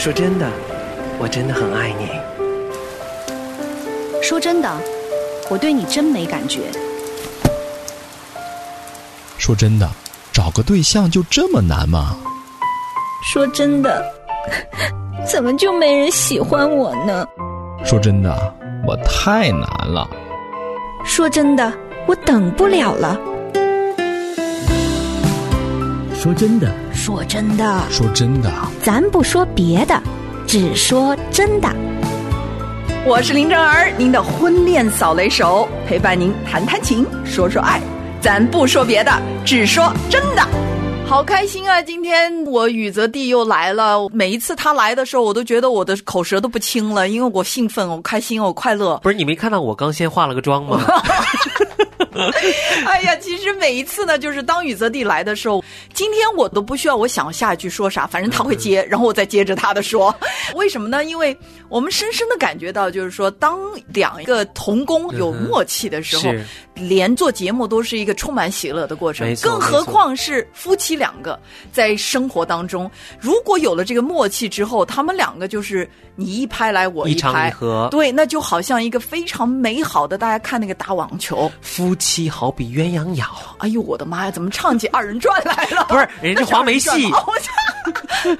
说真的，我真的很爱你。说真的，我对你真没感觉。说真的，找个对象就这么难吗？说真的，怎么就没人喜欢我呢？说真的，我太难了。说真的，我等不了了。说真的，说真的，说真的，咱不说别的，只说真的。我是林正儿，您的婚恋扫雷手，陪伴您谈谈情，说说爱。咱不说别的，只说真的。好开心啊！今天我雨泽弟又来了。每一次他来的时候，我都觉得我的口舌都不清了，因为我兴奋，我开心，我快乐。不是你没看到我刚先化了个妆吗？哎呀，其实每一次呢，就是当雨泽弟来的时候，今天我都不需要我想下一句说啥，反正他会接，然后我再接着他的说。为什么呢？因为我们深深的感觉到，就是说，当两个同工有默契的时候，连做节目都是一个充满喜乐的过程。更何况是夫妻两个在生活当中，如果有了这个默契之后，他们两个就是你一拍来我一拍，对，那就好像一个非常美好的。大家看那个打网球，夫妻好比鸳鸯鸟。哎呦，我的妈呀，怎么唱起二人转来了？不是，人家黄梅戏。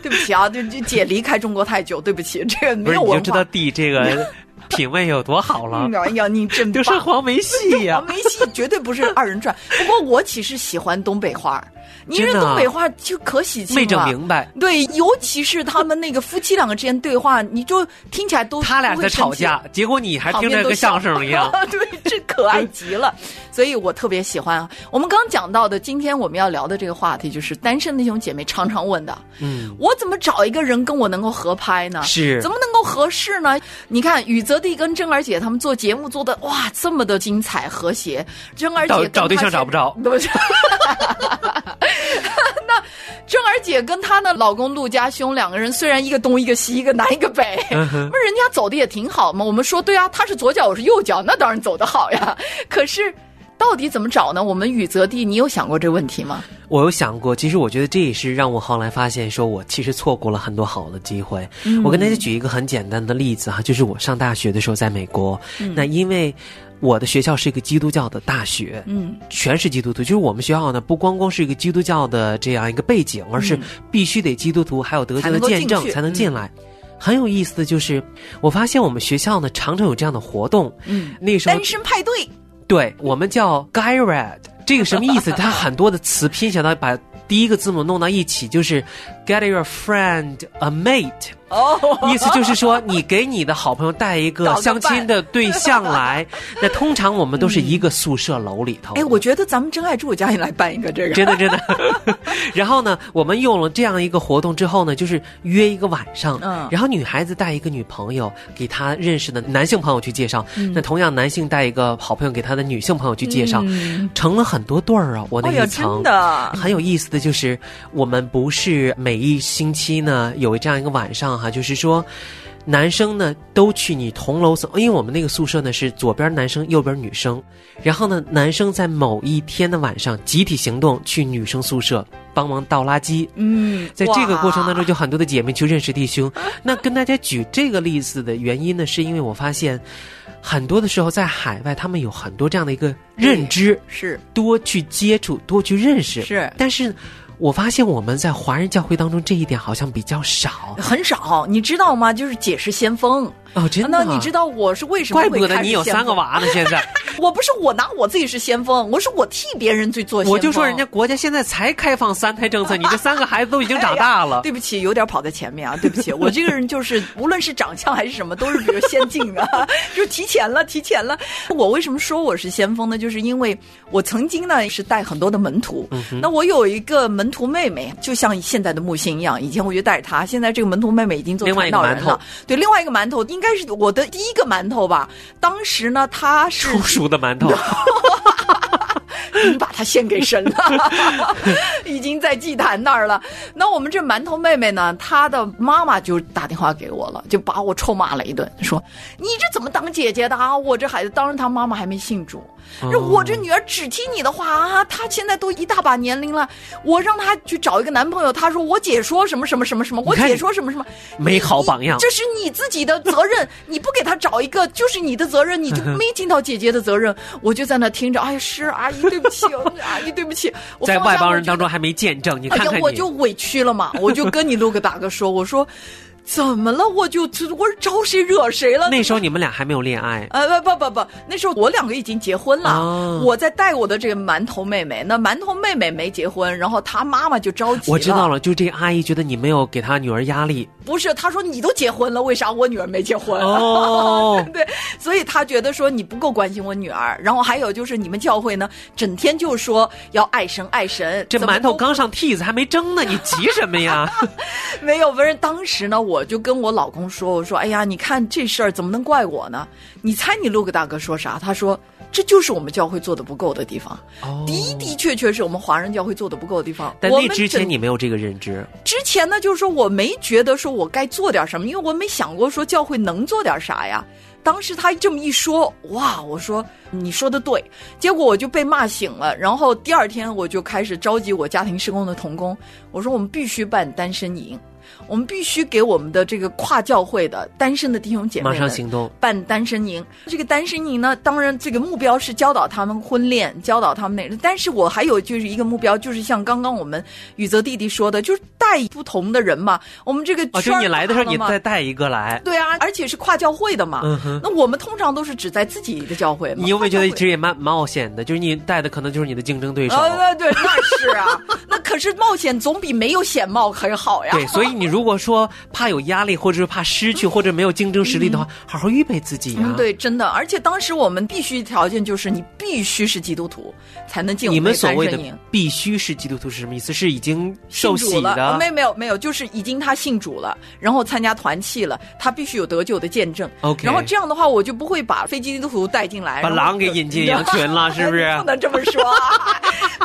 对不起啊，就，姐离开中国太久，对不起，这个没有我。你就知道弟这个品味有多好了。哎呀，你真就是黄梅戏呀，黄梅戏绝对不是二人转。不过我其实喜欢东北话。你这东北话就可喜庆了，没整明白。对，尤其是他们那个夫妻两个之间对话，你就听起来都他俩在吵架，结果你还听着跟相声一样。对，这可爱极了，所以我特别喜欢。我们刚讲到的，今天我们要聊的这个话题，就是单身弟兄姐妹常常问的：嗯，我怎么找一个人跟我能够合拍呢？是，怎么能够合适呢？你看雨泽弟跟真儿姐他们做节目做的哇，这么的精彩和谐。真儿姐找对象找不着，对不对？那珍儿姐跟她的老公陆家兄两个人，虽然一个东一个西，一个南一个北，那人家走的也挺好嘛。我们说对啊，他是左脚，我是右脚，那当然走得好呀。可是到底怎么找呢？我们雨泽地，你有想过这问题吗？我有想过，其实我觉得这也是让我后来发现，说我其实错过了很多好的机会。我跟大家举一个很简单的例子哈，就是我上大学的时候在美国，那因为。我的学校是一个基督教的大学，嗯，全是基督徒。就是我们学校呢，不光光是一个基督教的这样一个背景，而是必须得基督徒还有得救的见证才能进来。很有意思的就是，我发现我们学校呢常常有这样的活动，嗯，那时候单身派对，对我们叫 Guy Red，这个什么意思？它很多的词拼写到把第一个字母弄到一起，就是 Get your friend a mate。哦，意思就是说，你给你的好朋友带一个相亲的对象来，那通常我们都是一个宿舍楼里头。哎，我觉得咱们真爱住家也来办一个这个，真的真的。然后呢，我们用了这样一个活动之后呢，就是约一个晚上，嗯，然后女孩子带一个女朋友给她认识的男性朋友去介绍，那同样男性带一个好朋友给他的女性朋友去介绍，成了很多对儿啊。我那一层的很有意思的就是，我们不是每一星期呢有这样一个晚上。哈，就是说，男生呢都去你同楼层，因为我们那个宿舍呢是左边男生，右边女生。然后呢，男生在某一天的晚上集体行动去女生宿舍帮忙倒垃圾。嗯，在这个过程当中，就很多的姐妹去认识弟兄。那跟大家举这个例子的原因呢，是因为我发现，很多的时候在海外，他们有很多这样的一个认知，是多去接触，多去认识，是，但是。我发现我们在华人教会当中这一点好像比较少，很少，你知道吗？就是解释先锋。哦，真的？那你知道我是为什么？怪不得你有三个娃呢！现在 我不是我拿我自己是先锋，我是我替别人去做先锋。我就说人家国家现在才开放三胎政策，你这三个孩子都已经长大了。对不起，有点跑在前面啊！对不起，我这个人就是无论是长相还是什么，都是比较先进的，就提前了，提前了。我为什么说我是先锋呢？就是因为我曾经呢是带很多的门徒，那我有一个门徒妹妹，就像现在的木星一样，以前我就带着她，现在这个门徒妹妹已经做传道人了。对，另外一个馒头。应该是我的第一个馒头吧。当时呢，他是出熟的馒头。已经把它献给神了，已经在祭坛那儿了。那我们这馒头妹妹呢，她的妈妈就打电话给我了，就把我臭骂了一顿，说你这怎么当姐姐的啊？我这孩子，当然她妈妈还没信主，哦我这女儿只听你的话啊，她现在都一大把年龄了，我让她去找一个男朋友，她说我姐说什么什么什么什么，我姐说什么什么，没好榜样这是你自己的责任，你不给她找一个就是你的责任，你就 没尽到姐姐的责任。我就在那听着，哎呀，是阿姨对不起，阿姨对不起，我在外邦人当中还没见证，你看看，你，我就委屈了嘛，我就跟你陆个大哥说，我说怎么了？我就我是招谁惹谁了？那时候你们俩还没有恋爱，呃不不不不，那时候我两个已经结婚了，哦我在带我的这个馒头妹妹，那馒头妹妹没结婚，然后她妈妈就着急我知道了，就这个阿姨觉得你没有给她女儿压力，不是，她说你都结婚了，为啥我女儿没结婚？哦 对，所以她觉得说你不够关心我女儿，然后还有就是你们教会呢，整天就说要爱神爱神，这馒头刚上屉子还没蒸呢，你急什么呀？没有，不是当时呢，我就跟我老公说，我说，哎呀，你看这事儿怎么能怪我呢？你猜你陆个大哥说啥？他说这就是我们教会做的不够的地方，哦的的确确是我们华人教会做的不够的地方。但那之前你没有这个认知，之前呢，就是说我没觉得说我该做点什么，因为我没想过说教会能做点啥呀。当时他这么一说，哇，我说你说的对，结果我就被骂醒了。然后第二天我就开始召集我家庭施工的童工，我说我们必须办单身营，我们必须给我们的这个跨教会的单身的弟兄姐妹马上行动。办单身营。这个单身营呢，当然这个目标是教导他们婚恋，教导他们那，但是我还有就是一个目标，就是像刚刚我们宇泽弟弟说的，就是带不同的人嘛。我们这个哦，圈儿就你来的时候，你再带一个来。对啊，而且是跨教会的嘛。嗯哼那我们通常都是只在自己一个教会嘛。你有没有觉得其实也蛮蛮冒险的？就是你带的可能就是你的竞争对手。啊，对，那是啊，那可是冒险总比没有险冒很好呀。对，所以你如果说怕有压力，或者是怕失去，或者没有竞争实力的话，好好预备自己呀、嗯，对，真的，而且当时我们必须条件就是你必须是基督徒才能进我你们所谓的。必须是基督徒是什么意思？是已经受洗的？没有没有没有，就是已经他信主了，然后参加团契了，他必须有得救的见证。OK 然后这样的话，我就不会把非基督徒带进来，把狼给引进羊群了，是不是？不能这么说，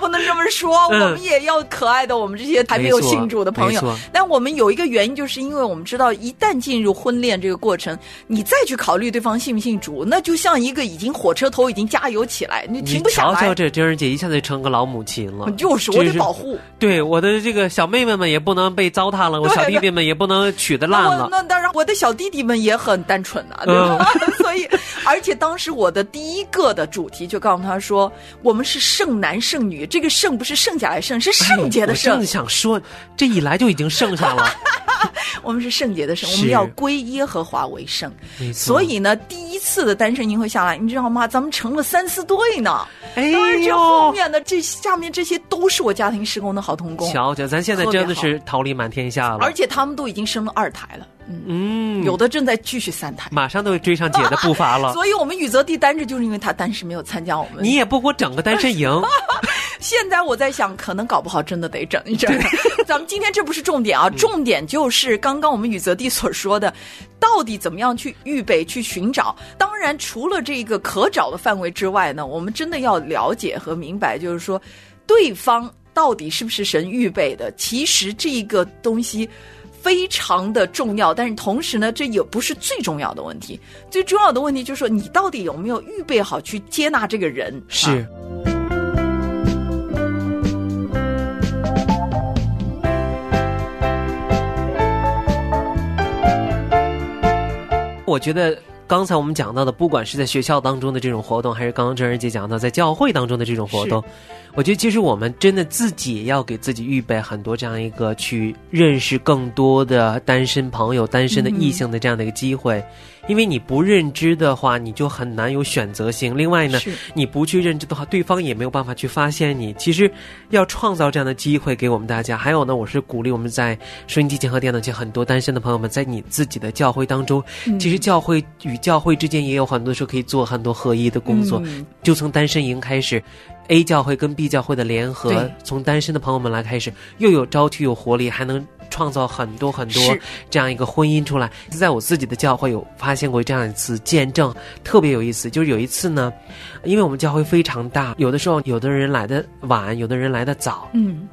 不能这么说。嗯我们也要可爱的我们这些还没有信主的朋友。但我们有一个原因，就是因为我们知道，一旦进入婚恋这个过程，你再去考虑对方信不信主，那就像一个已经火车头已经加油起来，你你停不下来。瞧瞧这真儿姐一下子就成个老母亲了，就是我得保护。对我的这个小妹妹们也不能被糟蹋了，我对小弟弟们也不能娶的烂我了。那当然，我的小弟弟们也很单纯啊、对吧？所以，而且当时我的第一个的主题就告诉他说，我们是剩男剩女，这个圣不是剩下来圣，是圣洁的圣哎我正。想说，这一来就已经剩下了，我们是圣洁的圣，我们要归耶和华为圣。所以呢，第一次的单身营会下来，你知道吗？咱们成了三四对呢。哎当然，这后，面的这下面这些都是我家庭施工的好童工，瞧瞧，咱现在真的是桃李满天下了，而且他们都已经生了二胎了，嗯，嗯，有的正在继续三胎。马上都追上姐的步伐了。所以，我们宇泽地单着，就是因为他当时没有参加我们。你也不给我整个单身营，现在我在想，可能搞不好真的得整一整。咱们今天这不是重点啊，重点就是刚刚我们宇泽地所说的，到底怎么样去预备、去寻找。当然，除了这个可找的范围之外呢，我们真的要了解和明白，就是说对方到底是不是神预备的。其实这个东西。非常的重要，但是同时呢，这也不是最重要的问题。最重要的问题就是说，你到底有没有预备好去接纳这个人？啊是。我觉得刚才我们讲到的，不管是在学校当中的这种活动，还是刚刚郑儿姐讲到在教会当中的这种活动，我觉得其实我们真的自己也要给自己预备很多这样一个去认识更多的单身朋友、单身的异性的这样的一个机会。因为你不认知的话，你就很难有选择性。另外呢，你不去认知的话，对方也没有办法去发现你。其实要创造这样的机会给我们大家。还有呢，我是鼓励我们在收音机前和电脑前很多单身的朋友们，在你自己的教会当中，其实教会与教会之间也有很多时候可以做很多合一的工作。嗯就从单身营开始，A 教会跟 B 教会的联合，从单身的朋友们来开始，又有朝气有活力，还能创造很多很多这样一个婚姻出来。在我自己的教会有发现过这样一次见证，特别有意思。就是有一次呢，因为我们教会非常大，有的时候有的人来的晚，有的人来的早，嗯，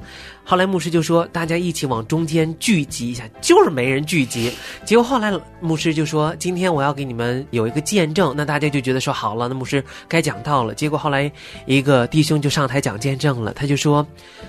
后来牧师就说，大家一起往中间聚集一下，就是没人聚集。结果后来牧师就说，今天我要给你们有一个见证，那大家就觉得说好了，那牧师该讲道了。结果后来一个弟兄就上台讲见证了，他就说，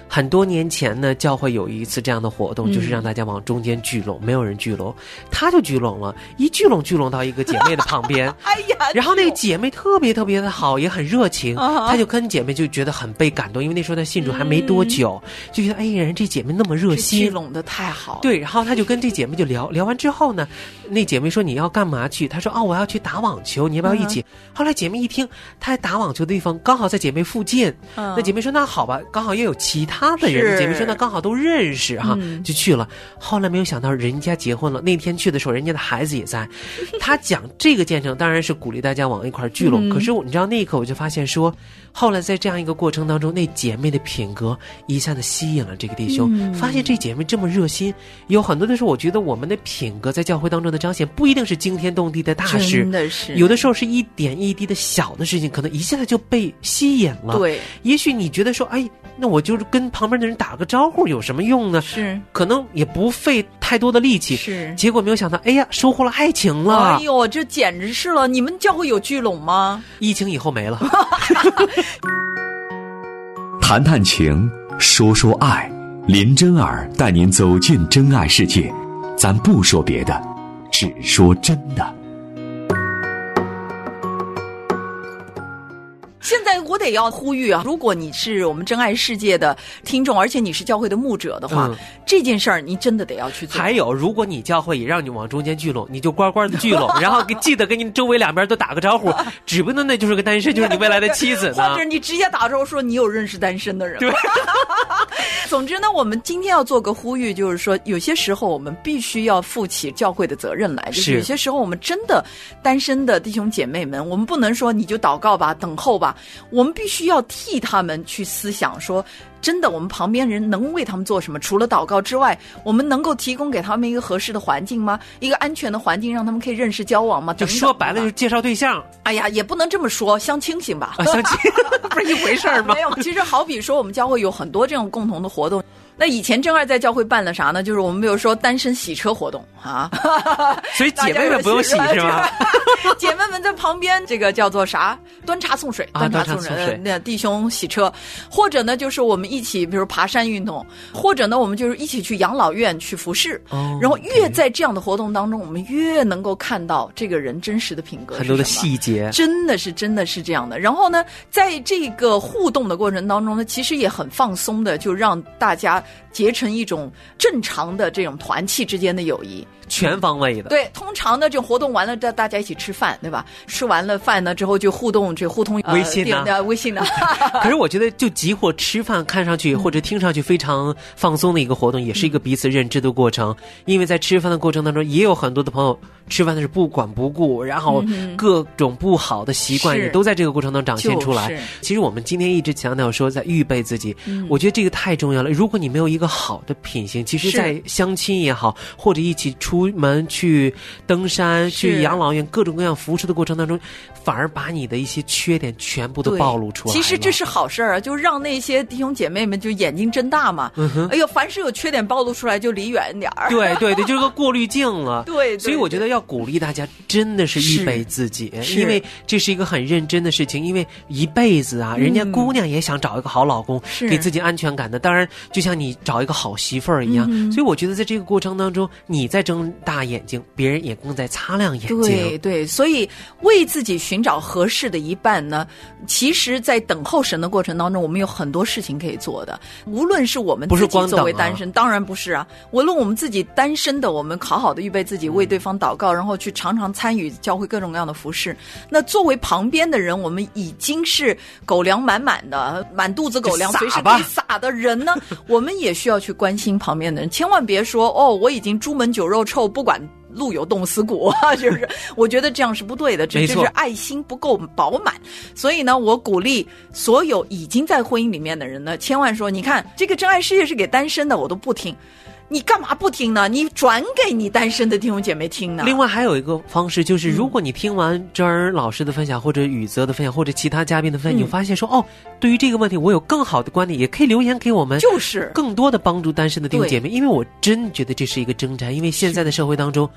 很多年前呢，教会有一次这样的活动，就是让大家往中间聚拢，没有人聚拢，他就聚拢了，一聚拢聚拢到一个姐妹的旁边。哎呀，然后那个姐妹特别特别的好，也很热情，啊她就跟姐妹就觉得很被感动，因为那时候她信主还没多久，就觉得哎呀，人这姐妹那么热心聚心。拢的太好，对，然后她就跟这姐妹就聊聊完之后呢，那姐妹说你要干嘛去？她说哦，我要去打网球，你要不要一起？后来姐妹一听，她在打网球的地方刚好在姐妹附近，嗯那姐妹说那好吧，刚好也有其他的人，是姐妹说那刚好都认识哈，嗯就去了。后来没有想到人家结婚了，那天去的时候，人家的孩子也在。他讲这个见证当然是鼓励大家往一块聚拢，嗯可是你知道那一刻我就发现说，后来在这样一个过程当中，那姐妹的品格一下子吸引了这个弟兄，嗯发现这姐妹这么热心，有很多的时候，我觉得我们的品格在教会当中的彰显不一定是惊天动地的大事真。的是有的时候是一点一滴的小的事情，可能一下子就被吸引了。，对也许你觉得说，哎，那我就是跟旁边的人打个招呼有什么用呢？是可能也不费太多的力气。是。结果没有想到，哎呀，收获了爱情了。哎呦，这简直是了！你们教会有聚拢吗？疫情以后没了。谈谈情，说说爱，林真儿带您走进真爱世界。咱不说别的，只说真的。现在我得要呼吁啊！如果你是我们真爱世界的听众，而且你是教会的牧者的话，嗯这件事儿你真的得要去做。还有，如果你教会也让你往中间聚拢，你就乖乖的聚拢，然后给记得跟你周围两边都打个招呼，指不定那就是个单身，就是你未来的妻子呢或者。你直接打招呼说你有认识单身的人 对？总之呢，我们今天要做个呼吁，就是说，有些时候我们必须要负起教会的责任来。就是是有些时候我们真的单身的弟兄姐妹们，我们不能说你就祷告吧，等候吧，我们必须要替他们去思想说。真的，我们旁边人能为他们做什么？除了祷告之外，我们能够提供给他们一个合适的环境吗？一个安全的环境，让他们可以认识交往吗？就说白了，就是介绍对象哎呀，也不能这么说，相亲行吧？啊，相亲 不是一回事儿吗 没？有，其实好比说，我们教会有很多这种共同的活动。那以前正二在教会办了啥呢？就是我们比如说单身洗车活动啊，所以姐妹们不用洗是吗？？姐妹们在旁边，这个叫做啥？端茶送水，啊端茶送水呃那弟兄洗车，或者呢，就是我们一起，比如爬山运动，或者呢，我们就是一起去养老院去服侍。哦然后越在这样的活动当中，我们越能够看到这个人真实的品格很多的细节，真的是真的是这样的。然后呢，在这个互动的过程当中呢，其实也很放松的，就让大家结成一种正常的这种团契之间的友谊。全方位的。对，通常呢，这活动完了，大大家一起吃饭，对吧？吃完了饭呢之后就互动，这互通呃微信呢微信呢，可是我觉得，就集火吃饭，看上去或者听上去非常放松的一个活动，也是一个彼此认知的过程。因为在吃饭的过程当中，也有很多的朋友吃饭的是不管不顾，然后各种不好的习惯是也都在这个过程当中展现出来。就是其实我们今天一直强调说，在预备自己，我觉得这个太重要了。如果你没有一个好的品行，其实，在相亲也好，或者一起出门去登山、去养老院各种各样扶持的过程当中，反而把你的一些缺点全部都暴露出来。其实这是好事儿啊，就让那些弟兄姐妹们就眼睛睁大嘛。哎呦，凡是有缺点暴露出来，就离远点儿。对对对，就是个过滤镜了。对对所以我觉得要鼓励大家，真的是预备自己，因为这是一个很认真的事情。因为一辈子啊，人家姑娘也想找一个好老公，嗯给自己安全感的。当然，就像你找一个好媳妇儿一样。嗯所以我觉得在这个过程当中，你在睁大眼睛，别人也更在擦亮眼睛。对对，所以为自己寻找合适的一半呢，其实，在等候神的过程当中，我们有很多事情可以做的。无论是我们不是自己作光等啊为单身，当然不是啊。无论我们自己单身的，我们好好的预备自己，为对方祷告，然后去常常参与教会各种各样的服饰。那作为旁边的人，我们已经是狗粮满满的，满肚子狗粮，随时可以撒的人呢，我们也需要去关心旁边的人，千万别说哦，我已经朱门酒肉臭，不管路有冻死骨啊，就是我觉得这样是不对的，这没错这是爱心不够饱满。所以呢，我鼓励所有已经在婚姻里面的人呢，千万说，你看这个真爱世界是给单身的，我都不听。你干嘛不听呢？你转给你单身的弟兄姐妹听呢？另外还有一个方式，就是嗯如果你听完真儿老师的分享，或者宇泽的分享，或者其他嘉宾的分享，嗯你发现说哦，对于这个问题我有更好的观点，也可以留言给我们，就是更多的帮助单身的弟兄姐妹。因为我真觉得这是一个挣扎，因为现在的社会当中。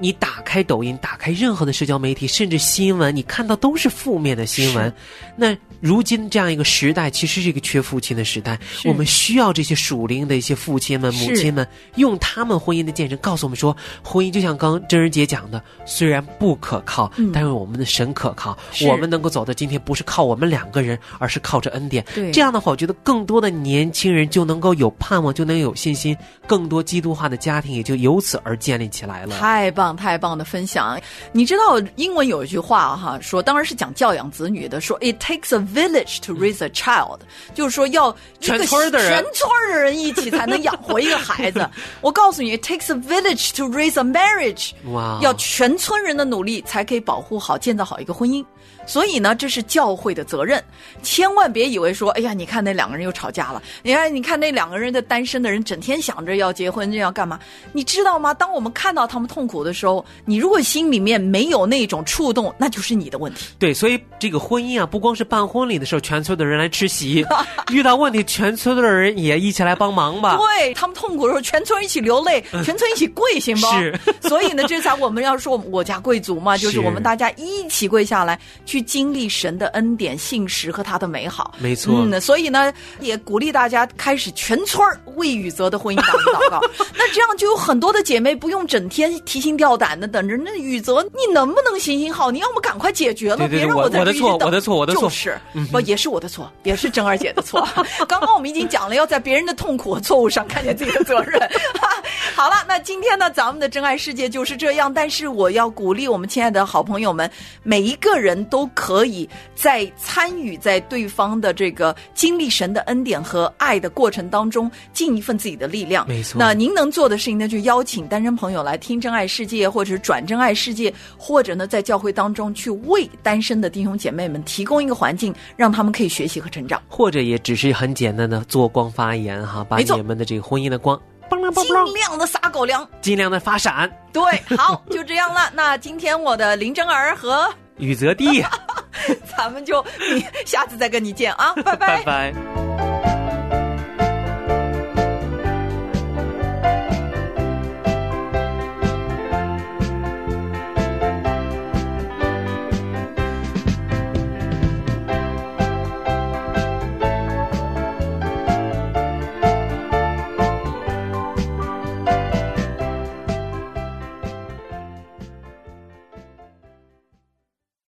你打开抖音，打开任何的社交媒体，甚至新闻，你看到都是负面的新闻。那如今这样一个时代，其实是一个缺父亲的时代。我们需要这些属灵的一些父亲们、母亲们，用他们婚姻的见证告诉我们说，婚姻就像刚刚真人姐讲的，虽然不可靠，嗯但是我们的神可靠。我们能够走到今天，不是靠我们两个人，而是靠着恩典。对这样的话，我觉得更多的年轻人就能够有盼望，就能有信心，更多基督化的家庭也就由此而建立起来了。太棒太棒的分享！你知道英文有一句话哈，说当然是讲教养子女的，说 It takes a village to raise a child，、就是说要全村儿的人全村儿的人一起才能养活一个孩子。我告诉你，It takes a village to raise a marriage，哇要全村人的努力才可以保护好、建造好一个婚姻。所以呢，这是教会的责任，千万别以为说，哎呀，你看那两个人又吵架了，你看，你看那两个人的单身的人整天想着要结婚，这要干嘛？你知道吗？当我们看到他们痛苦的时候，你如果心里面没有那种触动，那就是你的问题。对，所以这个婚姻啊，不光是办婚礼的时候，全村的人来吃席，遇到问题，全村的人也一起来帮忙吧。对他们痛苦的时候，全村一起流泪，全村一起跪，行不？是。所以呢，这才我们要说我家贵族嘛，就是是我们大家一起跪下来，去经历神的恩典、信实和他的美好。没错嗯，所以呢，也鼓励大家开始全村儿为雨泽的婚姻打祷告。那这样就有很多的姐妹不用整天提心吊胆的等着。那雨泽，你能不能行行好？你要么赶快解决了，对对对别让我我的这一直等错我的错我的错就是，不也是我的错，也是真儿姐的错。刚刚我们已经讲了，要在别人的痛苦和错误上看见自己的责任。好了，那今天呢，咱们的真爱世界就是这样。但是我要鼓励我们亲爱的好朋友们，每一个人都可以在参与在对方的这个经历神的恩典和爱的过程当中，尽一份自己的力量。没错那您能做的事情呢，就邀请单身朋友来听真爱世界，或者是转真爱世界，或者呢，在教会当中去为单身的弟兄姐妹们提供一个环境，让他们可以学习和成长。或者也只是很简单的做光发言哈，把你们的这个婚姻的光，尽，量的撒狗粮。尽量的发闪。对，好，就这样了。那今天我的林真儿和宇泽弟，咱们就下次再跟你见啊，拜拜拜拜。